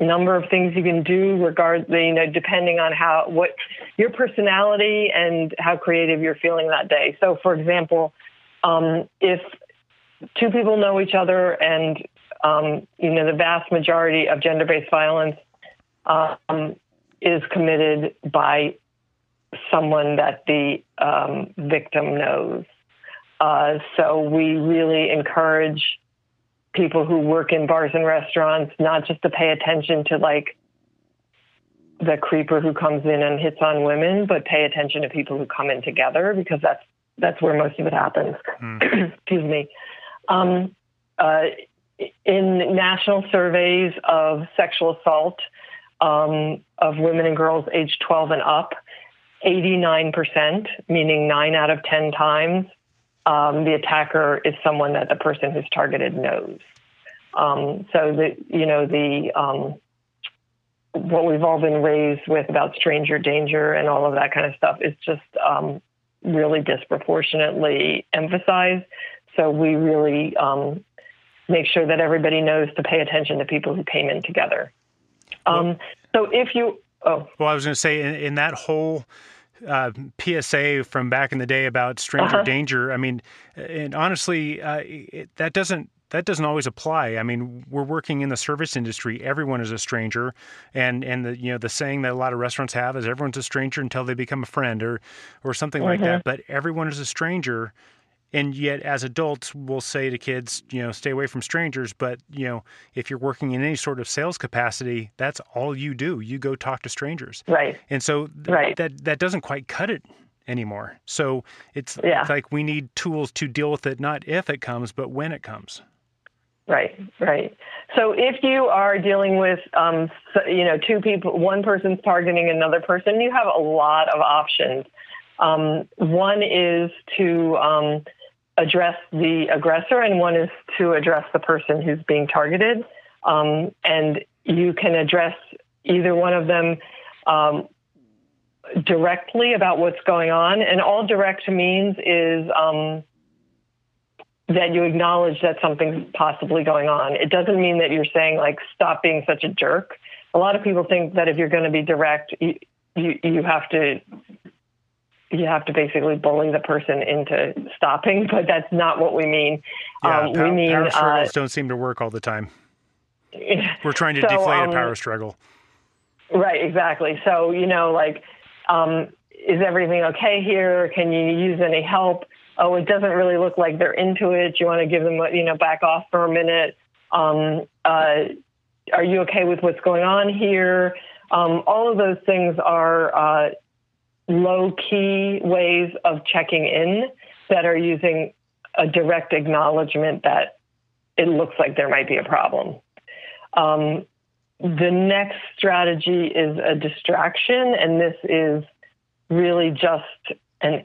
number of things you can do regard you know depending on how what your personality and how creative you're feeling that day so for example um, if two people know each other and um, you know the vast majority of gender-based violence um, is committed by someone that the um, victim knows uh, so we really encourage people who work in bars and restaurants not just to pay attention to like the creeper who comes in and hits on women, but pay attention to people who come in together because that's that's where most of it happens. Mm. Excuse me. Um, uh, in national surveys of sexual assault um, of women and girls aged 12 and up, 89%, meaning nine out of 10 times, um, the attacker is someone that the person who's targeted knows. Um, so the you know the um, what we've all been raised with about stranger danger and all of that kind of stuff is just um, really disproportionately emphasized. So we really um, make sure that everybody knows to pay attention to people who came in together. Um, so if you oh well, I was going to say in, in that whole uh, PSA from back in the day about stranger uh-huh. danger. I mean, and honestly, uh, it, that doesn't that doesn't always apply. I mean, we're working in the service industry. Everyone is a stranger, and and the you know the saying that a lot of restaurants have is everyone's a stranger until they become a friend, or or something mm-hmm. like that. Mm-hmm. But everyone is a stranger and yet as adults we'll say to kids you know stay away from strangers but you know if you're working in any sort of sales capacity that's all you do you go talk to strangers right and so th- right. that that doesn't quite cut it anymore so it's, yeah. it's like we need tools to deal with it not if it comes but when it comes Right, right. So if you are dealing with, um, you know, two people, one person's targeting another person, you have a lot of options. Um, one is to um, address the aggressor, and one is to address the person who's being targeted. Um, and you can address either one of them um, directly about what's going on. And all direct means is um, that you acknowledge that something's possibly going on. It doesn't mean that you're saying, like, stop being such a jerk. A lot of people think that if you're going to be direct, you, you, you have to you have to basically bully the person into stopping, but that's not what we mean. Yeah, um, power, we mean power struggles uh, don't seem to work all the time. we're trying to so, deflate um, a power struggle. Right, exactly. So you know, like, um, is everything okay here? Can you use any help? Oh, it doesn't really look like they're into it. You want to give them, you know, back off for a minute. Um, uh, are you okay with what's going on here? Um, all of those things are uh, low key ways of checking in that are using a direct acknowledgement that it looks like there might be a problem. Um, the next strategy is a distraction, and this is really just an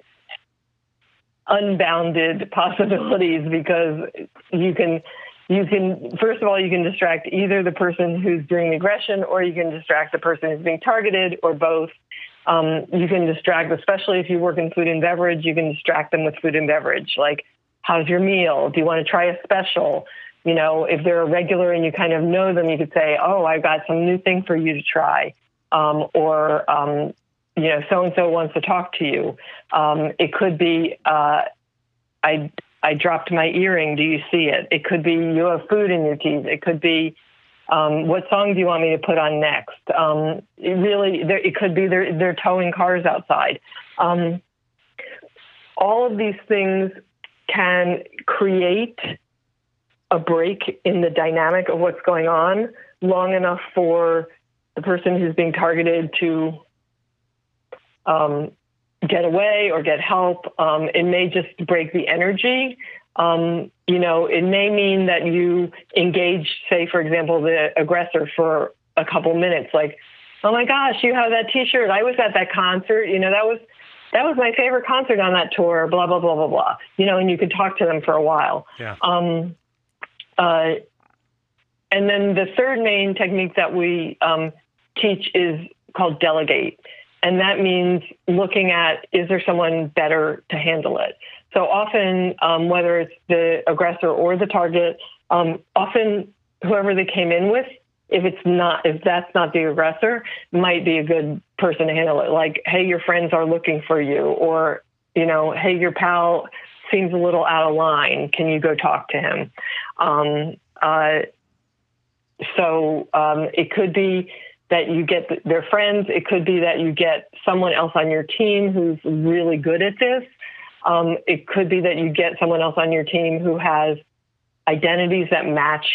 unbounded possibilities because you can you can first of all you can distract either the person who's doing the aggression or you can distract the person who's being targeted or both um, you can distract especially if you work in food and beverage you can distract them with food and beverage like how's your meal do you want to try a special you know if they're a regular and you kind of know them you could say oh i've got some new thing for you to try um, or um, you know, so and so wants to talk to you. Um, it could be, uh, I I dropped my earring. Do you see it? It could be you have food in your teeth. It could be, um, what song do you want me to put on next? Um, it really, it could be they're they're towing cars outside. Um, all of these things can create a break in the dynamic of what's going on long enough for the person who's being targeted to um, get away or get help. Um, it may just break the energy. Um, you know, it may mean that you engage, say, for example, the aggressor for a couple minutes, like, oh my gosh, you have that T-shirt. I was at that concert. You know, that was that was my favorite concert on that tour. Blah blah blah blah blah. You know, and you could talk to them for a while. Yeah. Um, uh, and then the third main technique that we um, teach is called delegate. And that means looking at is there someone better to handle it? So often, um, whether it's the aggressor or the target, um, often whoever they came in with, if it's not, if that's not the aggressor, might be a good person to handle it. Like, hey, your friends are looking for you, or you know, hey, your pal seems a little out of line. Can you go talk to him? Um, uh, so um, it could be that you get their friends. It could be that you get someone else on your team who's really good at this. Um, it could be that you get someone else on your team who has identities that match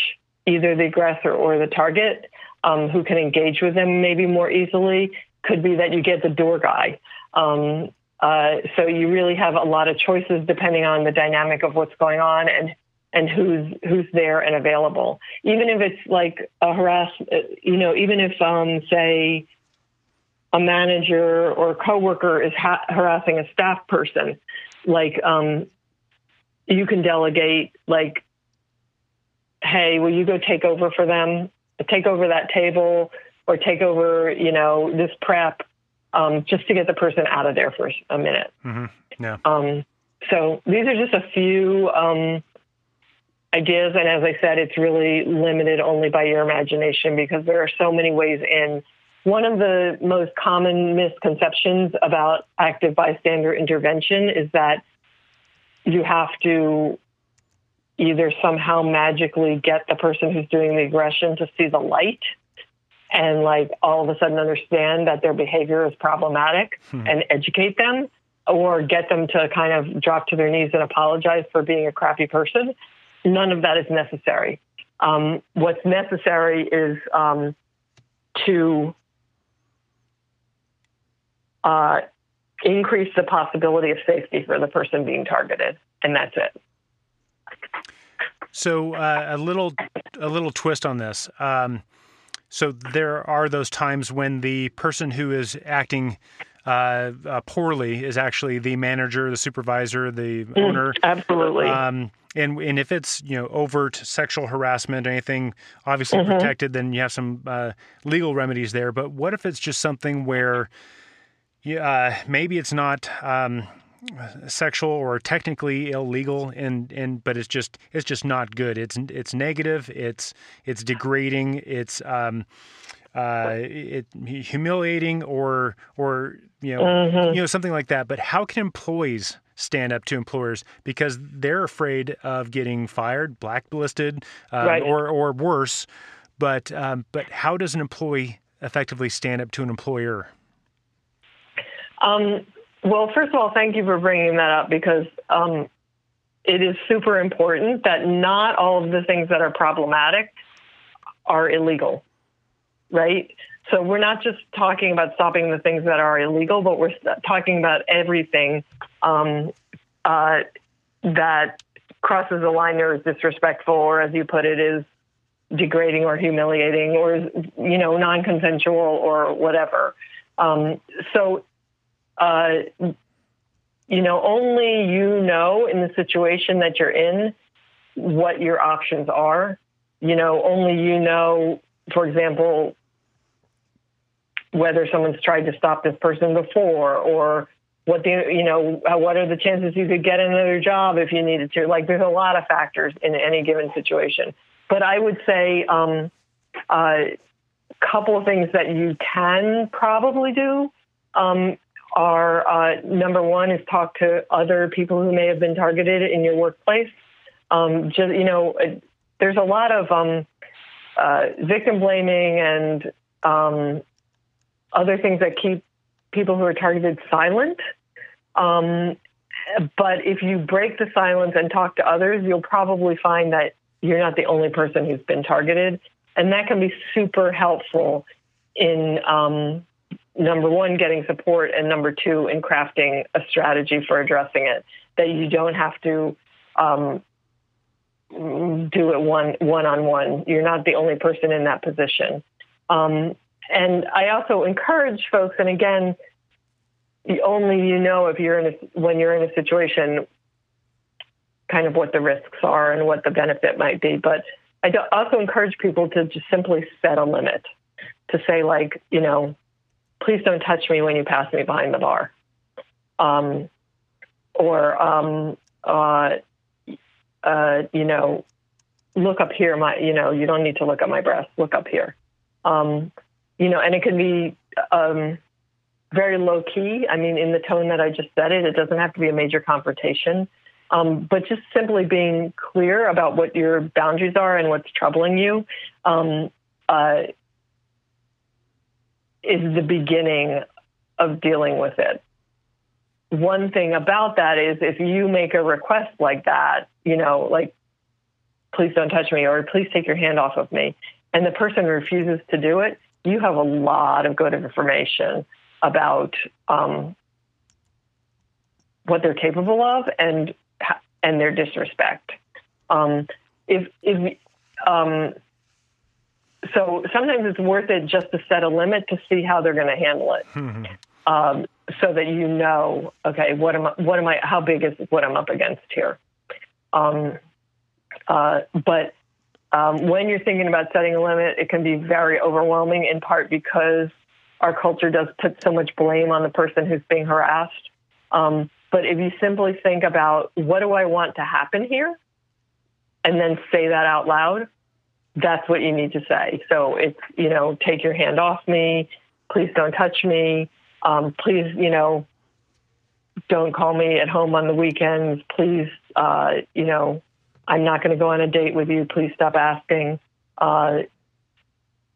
either the aggressor or the target, um, who can engage with them maybe more easily. Could be that you get the door guy. Um, uh, so you really have a lot of choices depending on the dynamic of what's going on and and who's who's there and available. Even if it's like a harass, you know, even if um, say a manager or a coworker is ha- harassing a staff person, like um, you can delegate, like, hey, will you go take over for them? Take over that table or take over, you know, this prep, um, just to get the person out of there for a minute. Mm-hmm. Yeah. Um, so these are just a few um, ideas. And as I said, it's really limited only by your imagination because there are so many ways in. One of the most common misconceptions about active bystander intervention is that you have to either somehow magically get the person who's doing the aggression to see the light and like all of a sudden understand that their behavior is problematic hmm. and educate them or get them to kind of drop to their knees and apologize for being a crappy person none of that is necessary. Um, what's necessary is um, to uh, increase the possibility of safety for the person being targeted, and that's it. So uh, a little a little twist on this. Um, so there are those times when the person who is acting uh, uh, poorly is actually the manager, the supervisor, the mm, owner. Absolutely. Um, and and if it's you know overt sexual harassment or anything obviously mm-hmm. protected, then you have some uh, legal remedies there. But what if it's just something where, uh, maybe it's not. Um, sexual or technically illegal and and but it's just it's just not good it's it's negative it's it's degrading it's um uh it humiliating or or you know mm-hmm. you know something like that but how can employees stand up to employers because they're afraid of getting fired, blacklisted, uh, right. or or worse. but um, but how does an employee effectively stand up to an employer? Um, well, first of all, thank you for bringing that up because um, it is super important that not all of the things that are problematic are illegal, right? So we're not just talking about stopping the things that are illegal, but we're talking about everything um, uh, that crosses a line or is disrespectful, or as you put it, is degrading or humiliating, or you know, non-consensual or whatever. Um, so uh, you know, only you know in the situation that you're in what your options are. You know, only you know, for example, whether someone's tried to stop this person before or what the you know what are the chances you could get another job if you needed to. Like there's a lot of factors in any given situation. But i would say um, a uh, couple of things that you can probably do. Um, are uh, number one is talk to other people who may have been targeted in your workplace. Um, just you know, there's a lot of um, uh, victim blaming and um, other things that keep people who are targeted silent. Um, but if you break the silence and talk to others, you'll probably find that you're not the only person who's been targeted, and that can be super helpful in um, number one, getting support, and number two, in crafting a strategy for addressing it. That you don't have to um, do it one one on one. You're not the only person in that position. Um, and I also encourage folks, and again, only you know if you're in a, when you're in a situation, kind of what the risks are and what the benefit might be. But I also encourage people to just simply set a limit, to say like, you know, please don't touch me when you pass me behind the bar. Um, or, um, uh, uh, you know, look up here. My, you know, you don't need to look at my breast. Look up here. Um, you know, and it can be um, very low key. I mean, in the tone that I just said it, it doesn't have to be a major confrontation. Um, but just simply being clear about what your boundaries are and what's troubling you um, uh, is the beginning of dealing with it. One thing about that is if you make a request like that, you know, like, please don't touch me or please take your hand off of me, and the person refuses to do it, you have a lot of good information about um, what they're capable of and and their disrespect. Um, if if um, so sometimes it's worth it just to set a limit to see how they're going to handle it. um, so that you know, okay, what am I, what am I, how big is what I'm up against here? Um, uh, but um, when you're thinking about setting a limit, it can be very overwhelming in part because our culture does put so much blame on the person who's being harassed. Um, but if you simply think about what do I want to happen here, and then say that out loud, that's what you need to say. So it's, you know, take your hand off me. Please don't touch me. Um, please, you know, don't call me at home on the weekends. Please, uh, you know, I'm not going to go on a date with you. Please stop asking. Uh,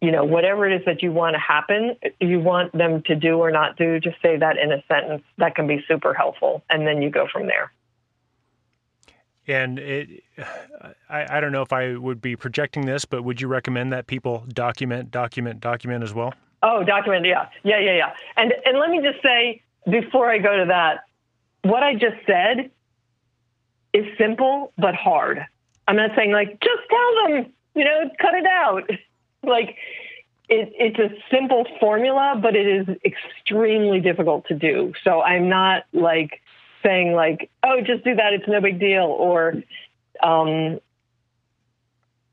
you know, whatever it is that you want to happen, you want them to do or not do, just say that in a sentence. That can be super helpful. And then you go from there and it I, I don't know if i would be projecting this but would you recommend that people document document document as well? Oh document yeah. Yeah yeah yeah. And and let me just say before i go to that what i just said is simple but hard. I'm not saying like just tell them you know cut it out. Like it, it's a simple formula but it is extremely difficult to do. So i'm not like saying like, "Oh, just do that; it's no big deal," or, um,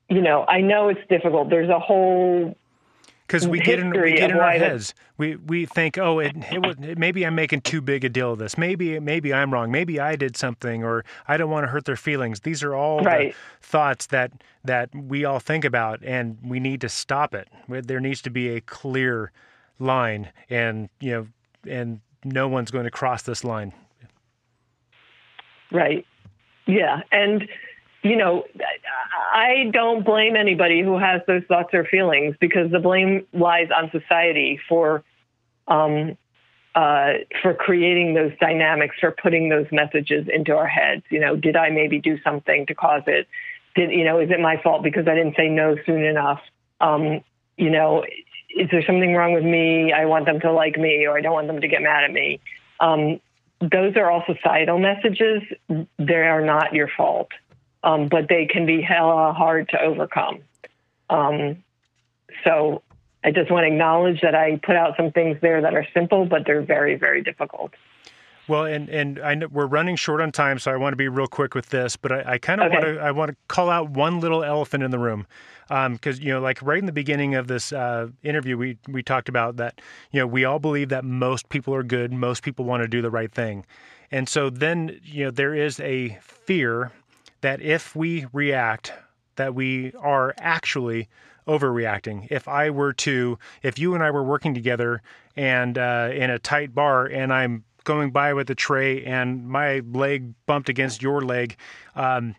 you know, I know it's difficult. There's a whole because we get in we get in our heads. We we think, oh, it, it, maybe I'm making too big a deal of this. Maybe maybe I'm wrong. Maybe I did something, or I don't want to hurt their feelings. These are all right. the thoughts that that we all think about, and we need to stop it. There needs to be a clear line, and you know, and no one's going to cross this line. Right. Yeah. And, you know, I don't blame anybody who has those thoughts or feelings because the blame lies on society for um, uh, for creating those dynamics, for putting those messages into our heads. You know, did I maybe do something to cause it? Did you know? Is it my fault because I didn't say no soon enough? Um, you know, is there something wrong with me? I want them to like me, or I don't want them to get mad at me. Um, those are all societal messages. They are not your fault, um, but they can be hella hard to overcome. Um, so I just want to acknowledge that I put out some things there that are simple, but they're very, very difficult. Well, and and I know we're running short on time, so I want to be real quick with this. But I, I kind of okay. want to I want to call out one little elephant in the room, because um, you know, like right in the beginning of this uh, interview, we we talked about that. You know, we all believe that most people are good, most people want to do the right thing, and so then you know there is a fear that if we react, that we are actually overreacting. If I were to, if you and I were working together and uh, in a tight bar, and I'm going by with a tray and my leg bumped against your leg, um,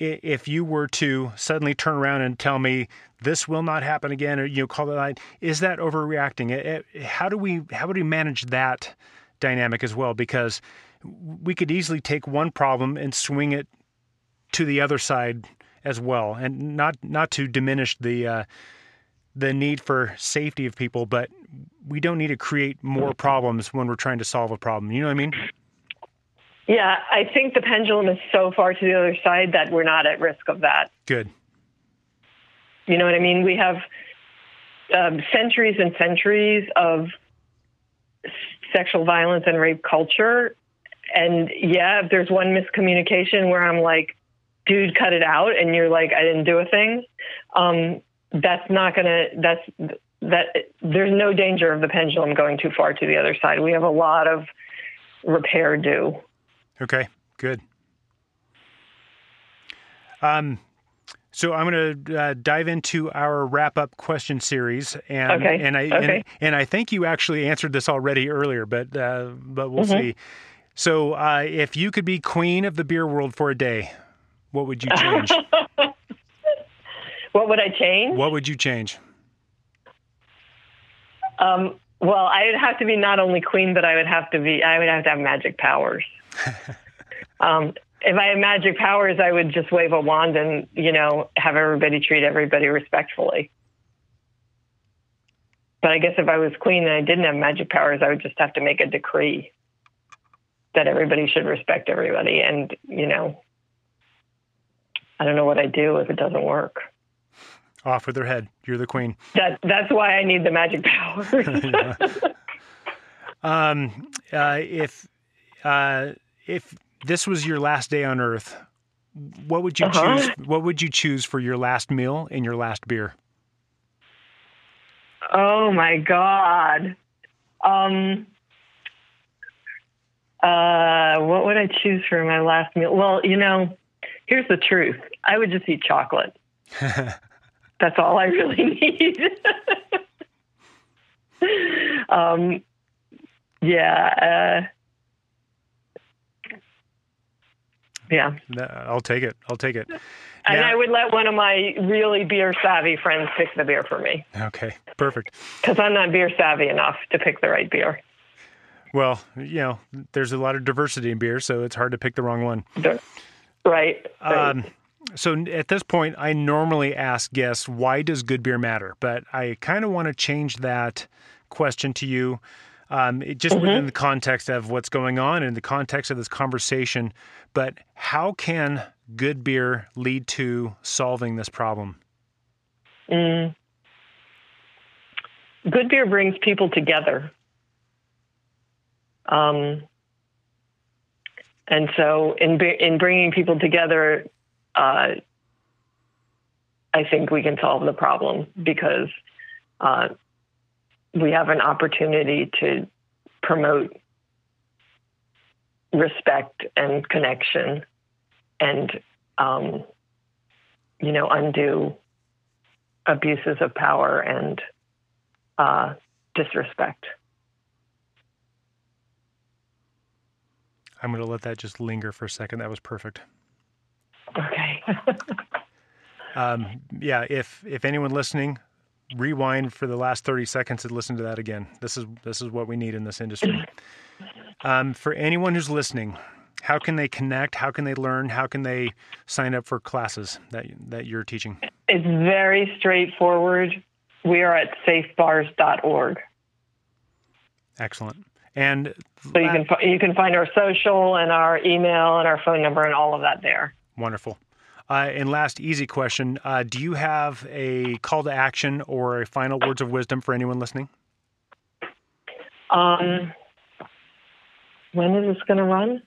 if you were to suddenly turn around and tell me this will not happen again, or you know, call it line, is that overreacting? how do we how would we manage that dynamic as well? Because we could easily take one problem and swing it to the other side as well, and not not to diminish the uh, the need for safety of people, but we don't need to create more problems when we're trying to solve a problem. You know what I mean? Yeah, I think the pendulum is so far to the other side that we're not at risk of that. Good. You know what I mean? We have um, centuries and centuries of sexual violence and rape culture. And yeah, if there's one miscommunication where I'm like, dude, cut it out, and you're like, I didn't do a thing, um, that's not going to, that's, that there's no danger of the pendulum going too far to the other side. We have a lot of repair due. Okay, good. Um, so I'm going to uh, dive into our wrap up question series, and okay. and I okay. and, and, I think you actually answered this already earlier, but uh, but we'll mm-hmm. see. So uh, if you could be queen of the beer world for a day, what would you change? what would I change? What would you change? Um, well, I would have to be not only queen, but I would have to be. I would have to have magic powers. um, if I had magic powers, I would just wave a wand and you know have everybody treat everybody respectfully. But I guess if I was queen and I didn't have magic powers, I would just have to make a decree that everybody should respect everybody. And you know, I don't know what I'd do if it doesn't work off with their head. You're the queen. That that's why I need the magic powers. um, uh, if uh, if this was your last day on Earth, what would you uh-huh. choose? What would you choose for your last meal and your last beer? Oh my god. Um. Uh, what would I choose for my last meal? Well, you know, here's the truth. I would just eat chocolate. That's all I really need. um, yeah. Uh, yeah. I'll take it. I'll take it. And now, I would let one of my really beer savvy friends pick the beer for me. Okay, perfect. Because I'm not beer savvy enough to pick the right beer. Well, you know, there's a lot of diversity in beer, so it's hard to pick the wrong one. Right. right. Um, so at this point, I normally ask guests, why does good beer matter? But I kind of want to change that question to you, um, just mm-hmm. within the context of what's going on in the context of this conversation. But how can good beer lead to solving this problem? Mm. Good beer brings people together. Um, and so, in in bringing people together, uh, I think we can solve the problem because uh, we have an opportunity to promote respect and connection and um, you know undo abuses of power and uh, disrespect. I'm going to let that just linger for a second. That was perfect. Okay. um, yeah, if if anyone listening, rewind for the last thirty seconds and listen to that again. This is this is what we need in this industry. Um, for anyone who's listening, how can they connect? How can they learn? How can they sign up for classes that that you're teaching? It's very straightforward. We are at safebars.org. Excellent. And so you can you can find our social and our email and our phone number and all of that there. Wonderful. Uh, and last easy question: uh, Do you have a call to action or a final words of wisdom for anyone listening? Um, when is this going to run?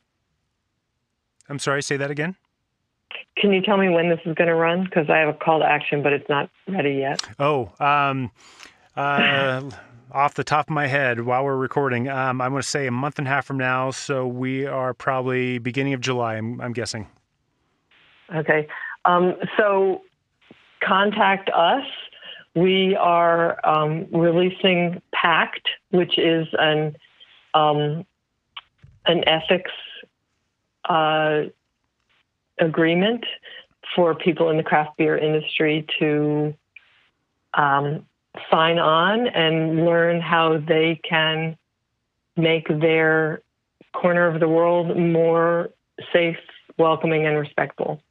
I'm sorry. Say that again. Can you tell me when this is going to run? Because I have a call to action, but it's not ready yet. Oh, um, uh, off the top of my head while we're recording, um, I'm going to say a month and a half from now. So we are probably beginning of July, I'm, I'm guessing. Okay. Um, so contact us. We are um, releasing Pact, which is an um, an ethics uh, agreement for people in the craft beer industry to um, sign on and learn how they can make their corner of the world more safe, welcoming, and respectful.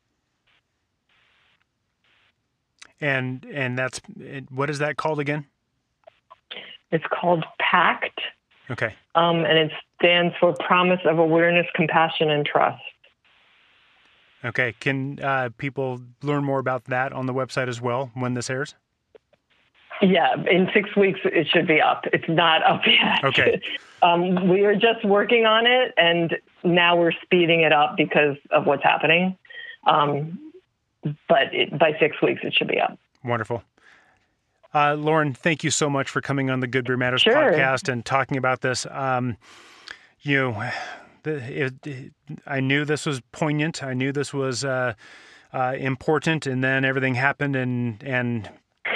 And and that's what is that called again? It's called PACT. Okay. Um, and it stands for Promise of Awareness, Compassion, and Trust. Okay. Can uh, people learn more about that on the website as well when this airs? Yeah, in six weeks it should be up. It's not up yet. Okay. um, we are just working on it, and now we're speeding it up because of what's happening. Um, but it, by six weeks it should be up. Wonderful. Uh, Lauren, thank you so much for coming on the Good Beer Matters sure. podcast and talking about this. Um, you know, it, it, I knew this was poignant. I knew this was uh, uh, important, and then everything happened, and and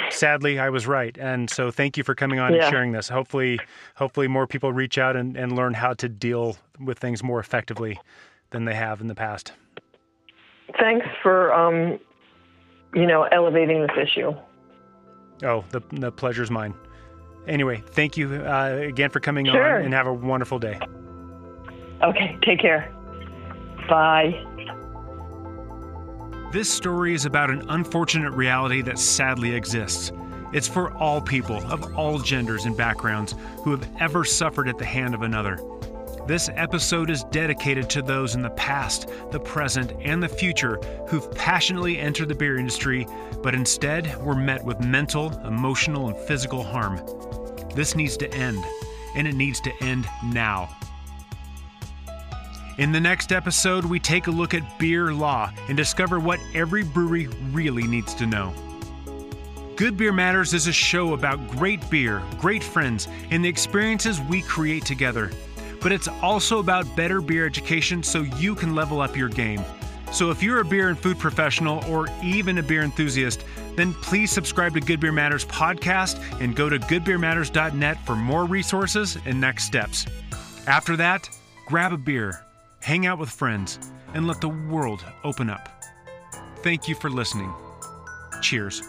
sadly, I was right. And so, thank you for coming on yeah. and sharing this. Hopefully, hopefully, more people reach out and, and learn how to deal with things more effectively than they have in the past. Thanks for um, you know elevating this issue. Oh, the the pleasure's mine. Anyway, thank you uh, again for coming sure. on, and have a wonderful day. Okay, take care. Bye. This story is about an unfortunate reality that sadly exists. It's for all people of all genders and backgrounds who have ever suffered at the hand of another. This episode is dedicated to those in the past, the present, and the future who've passionately entered the beer industry, but instead were met with mental, emotional, and physical harm. This needs to end, and it needs to end now. In the next episode, we take a look at beer law and discover what every brewery really needs to know. Good Beer Matters is a show about great beer, great friends, and the experiences we create together. But it's also about better beer education so you can level up your game. So if you're a beer and food professional or even a beer enthusiast, then please subscribe to Good Beer Matters podcast and go to goodbeermatters.net for more resources and next steps. After that, grab a beer hang out with friends, and let the world open up. Thank you for listening. Cheers.